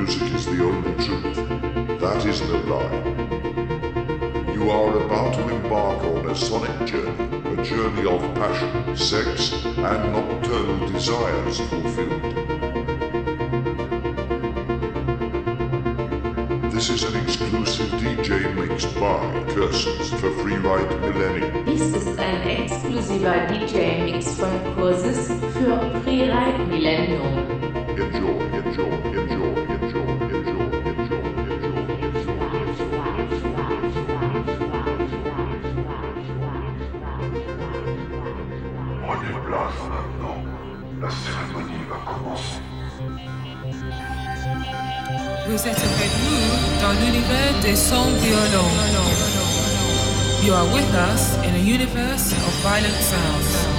music is the only truth. That is no lie. You are about to embark on a sonic journey, a journey of passion, sex, and nocturnal desires fulfilled. This is an exclusive DJ mixed by Curses for Freeride Millennium. Dies ist ein exklusiver DJ-Mix von Curses für Freeride Millennium. Enjoy, You are with us in a universe of violent sounds.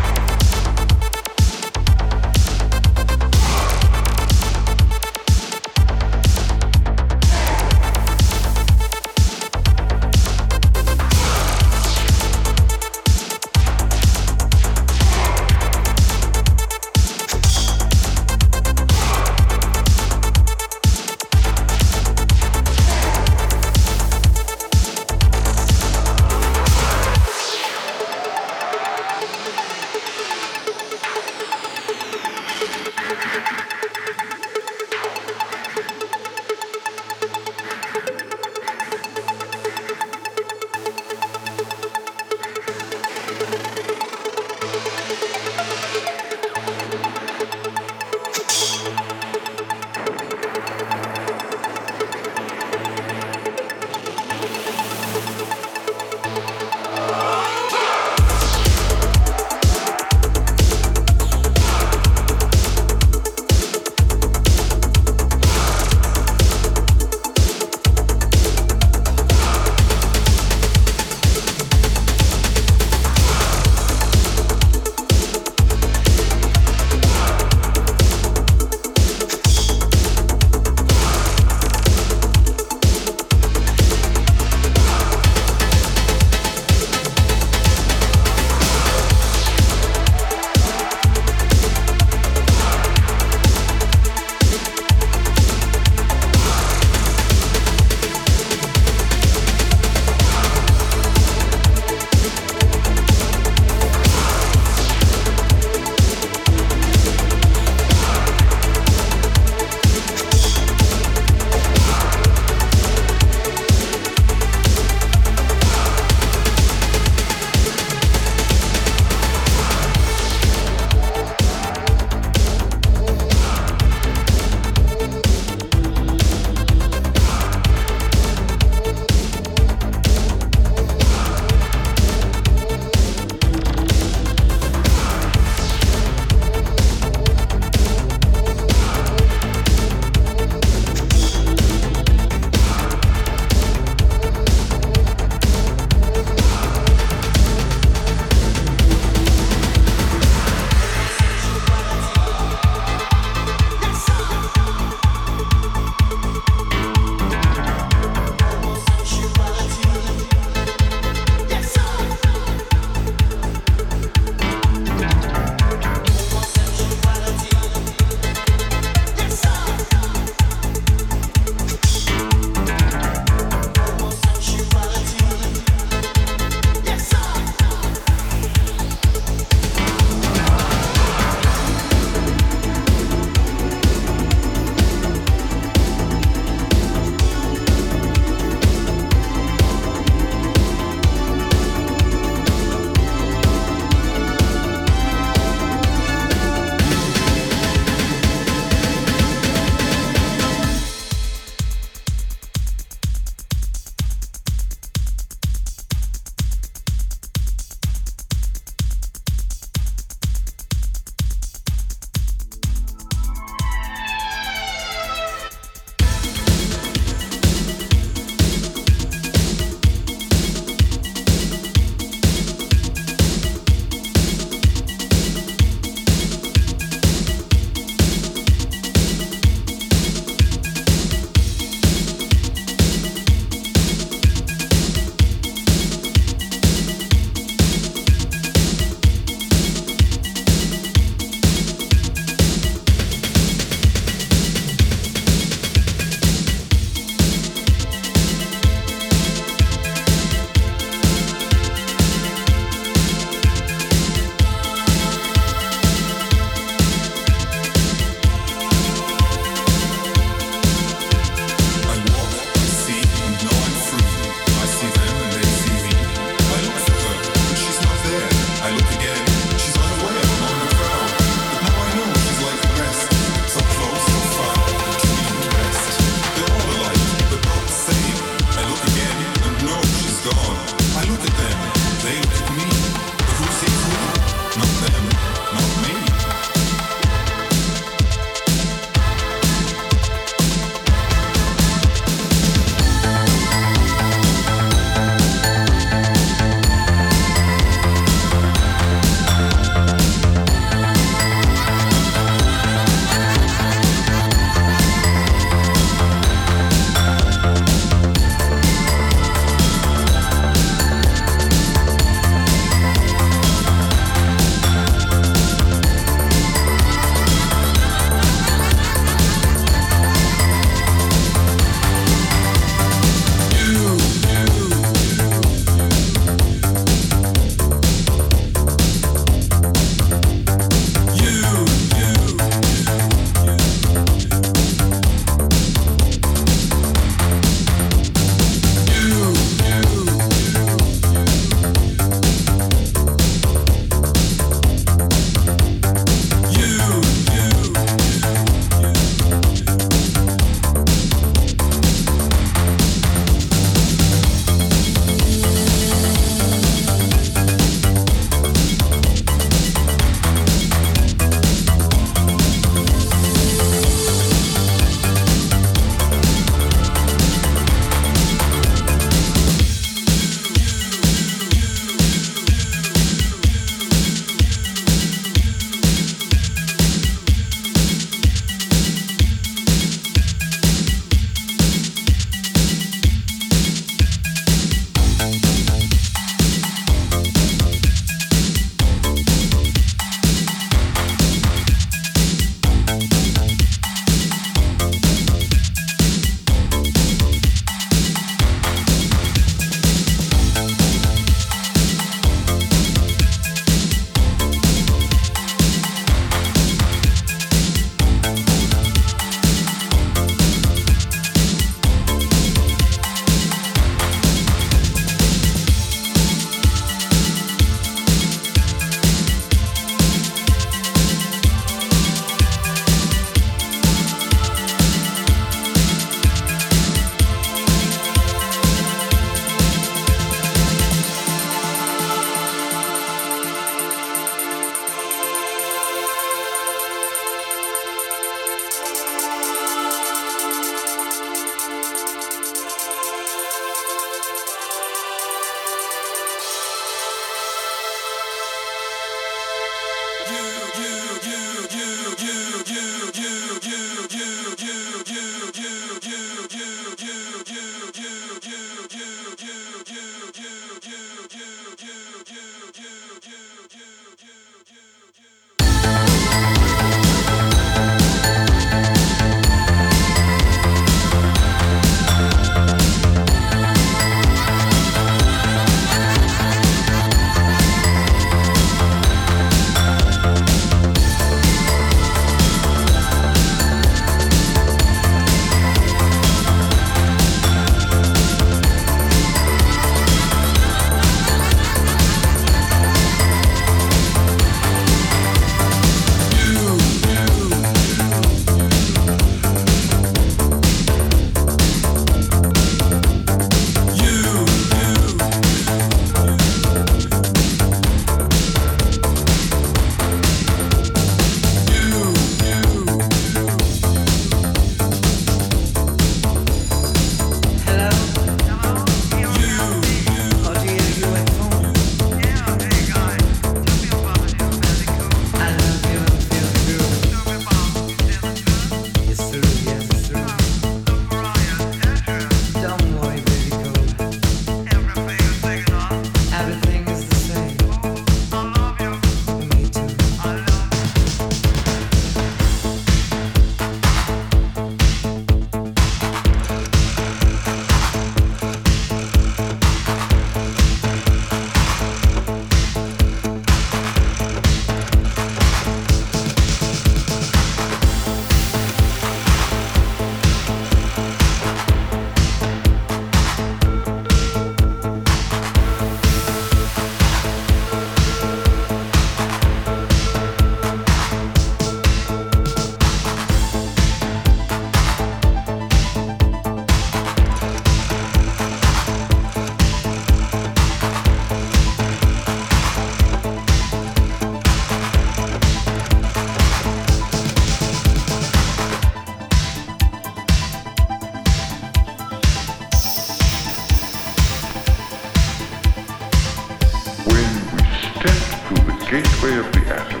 Gateway of the atom.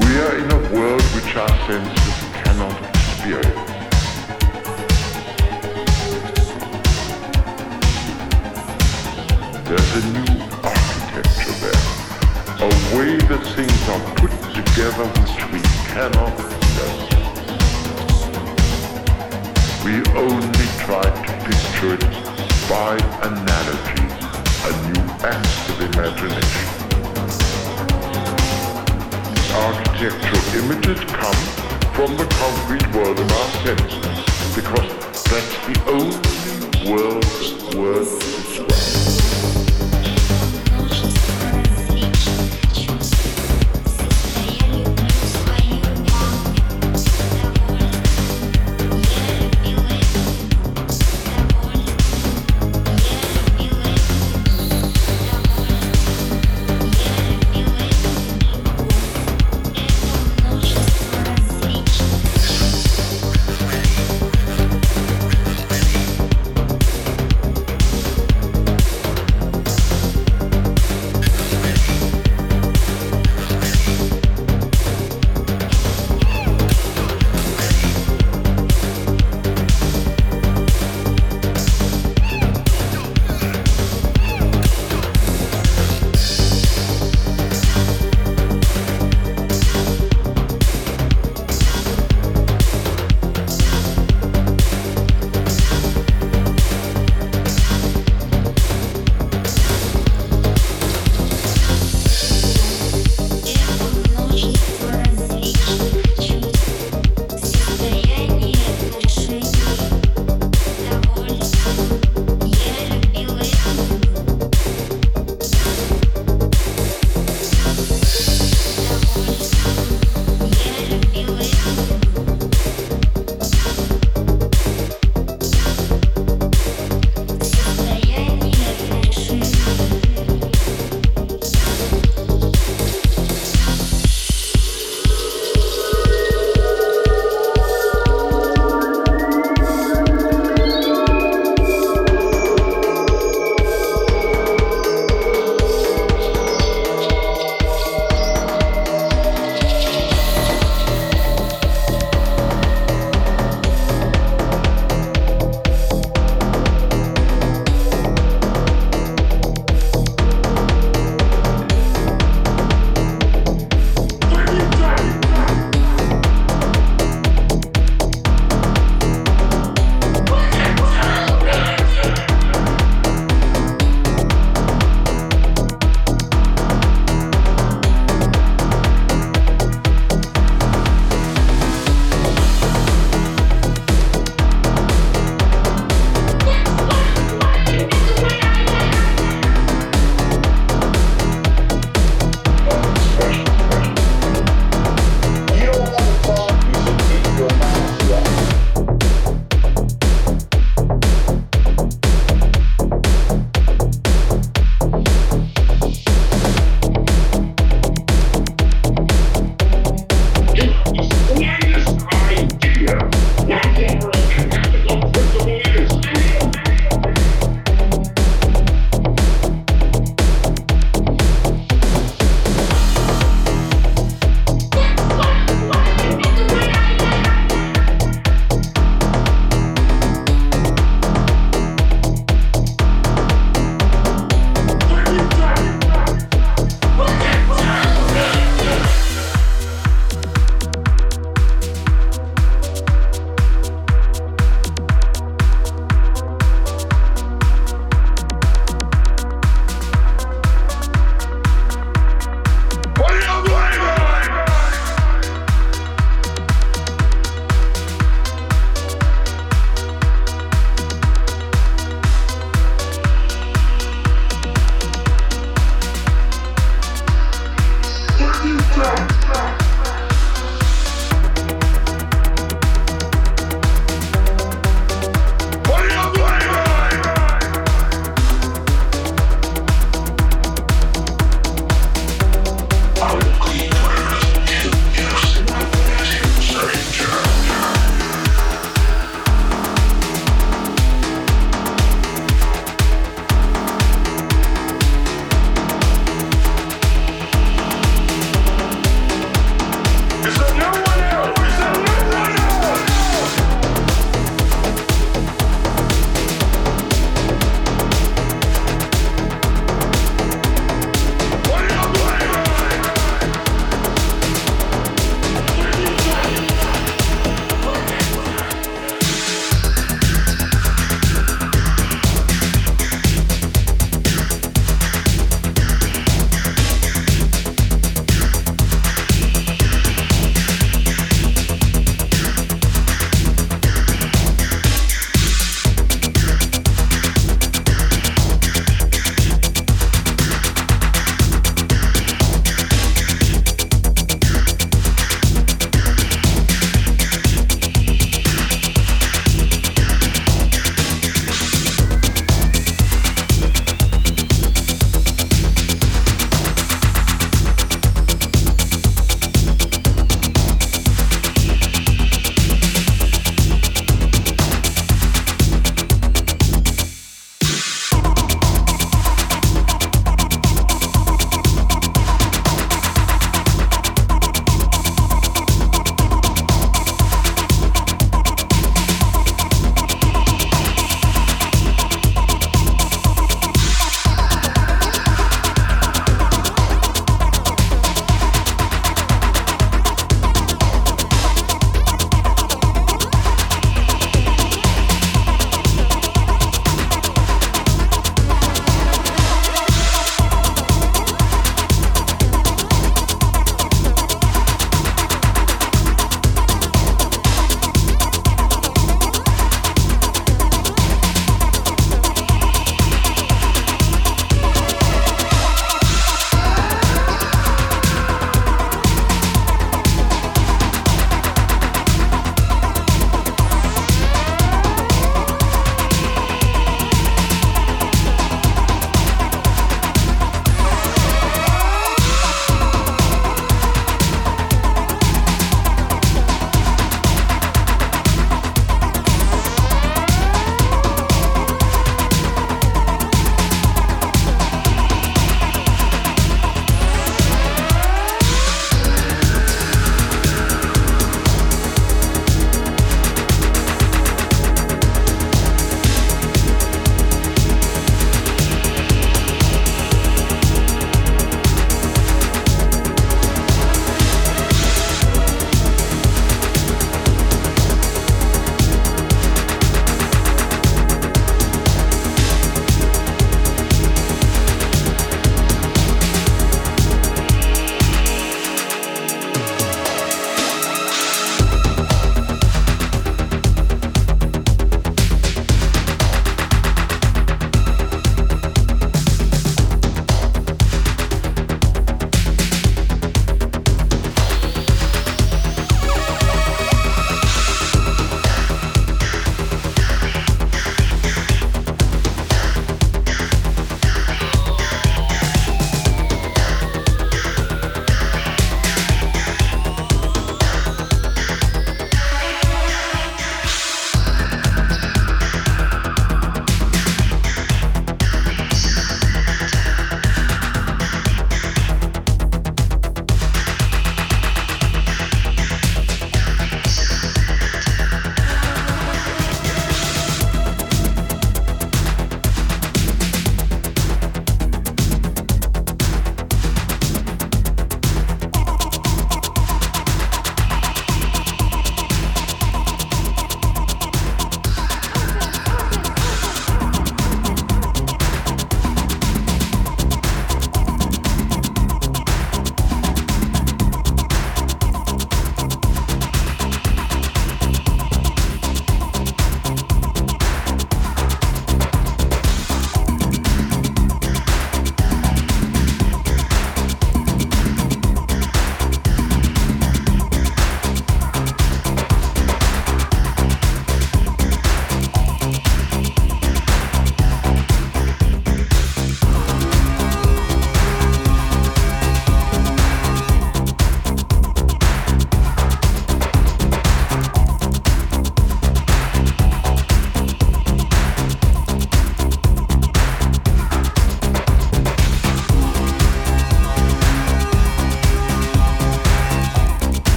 We are in a world which our senses cannot experience. There's a new architecture there, a way that things are put together which we cannot know. We only try to picture it by analogy, a new act of imagination. Architectural images come from the concrete world of our senses, because that's the only world worth words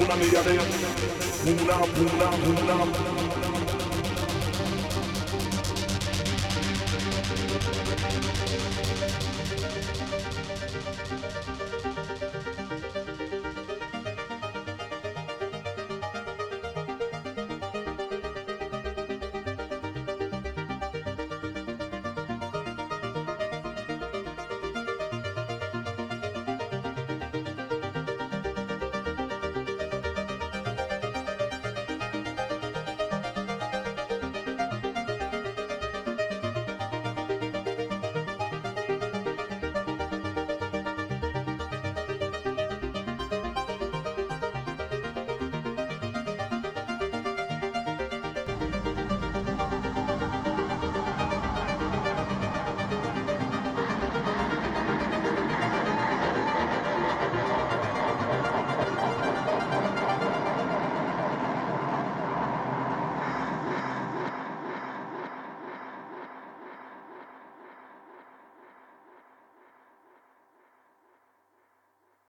una mirada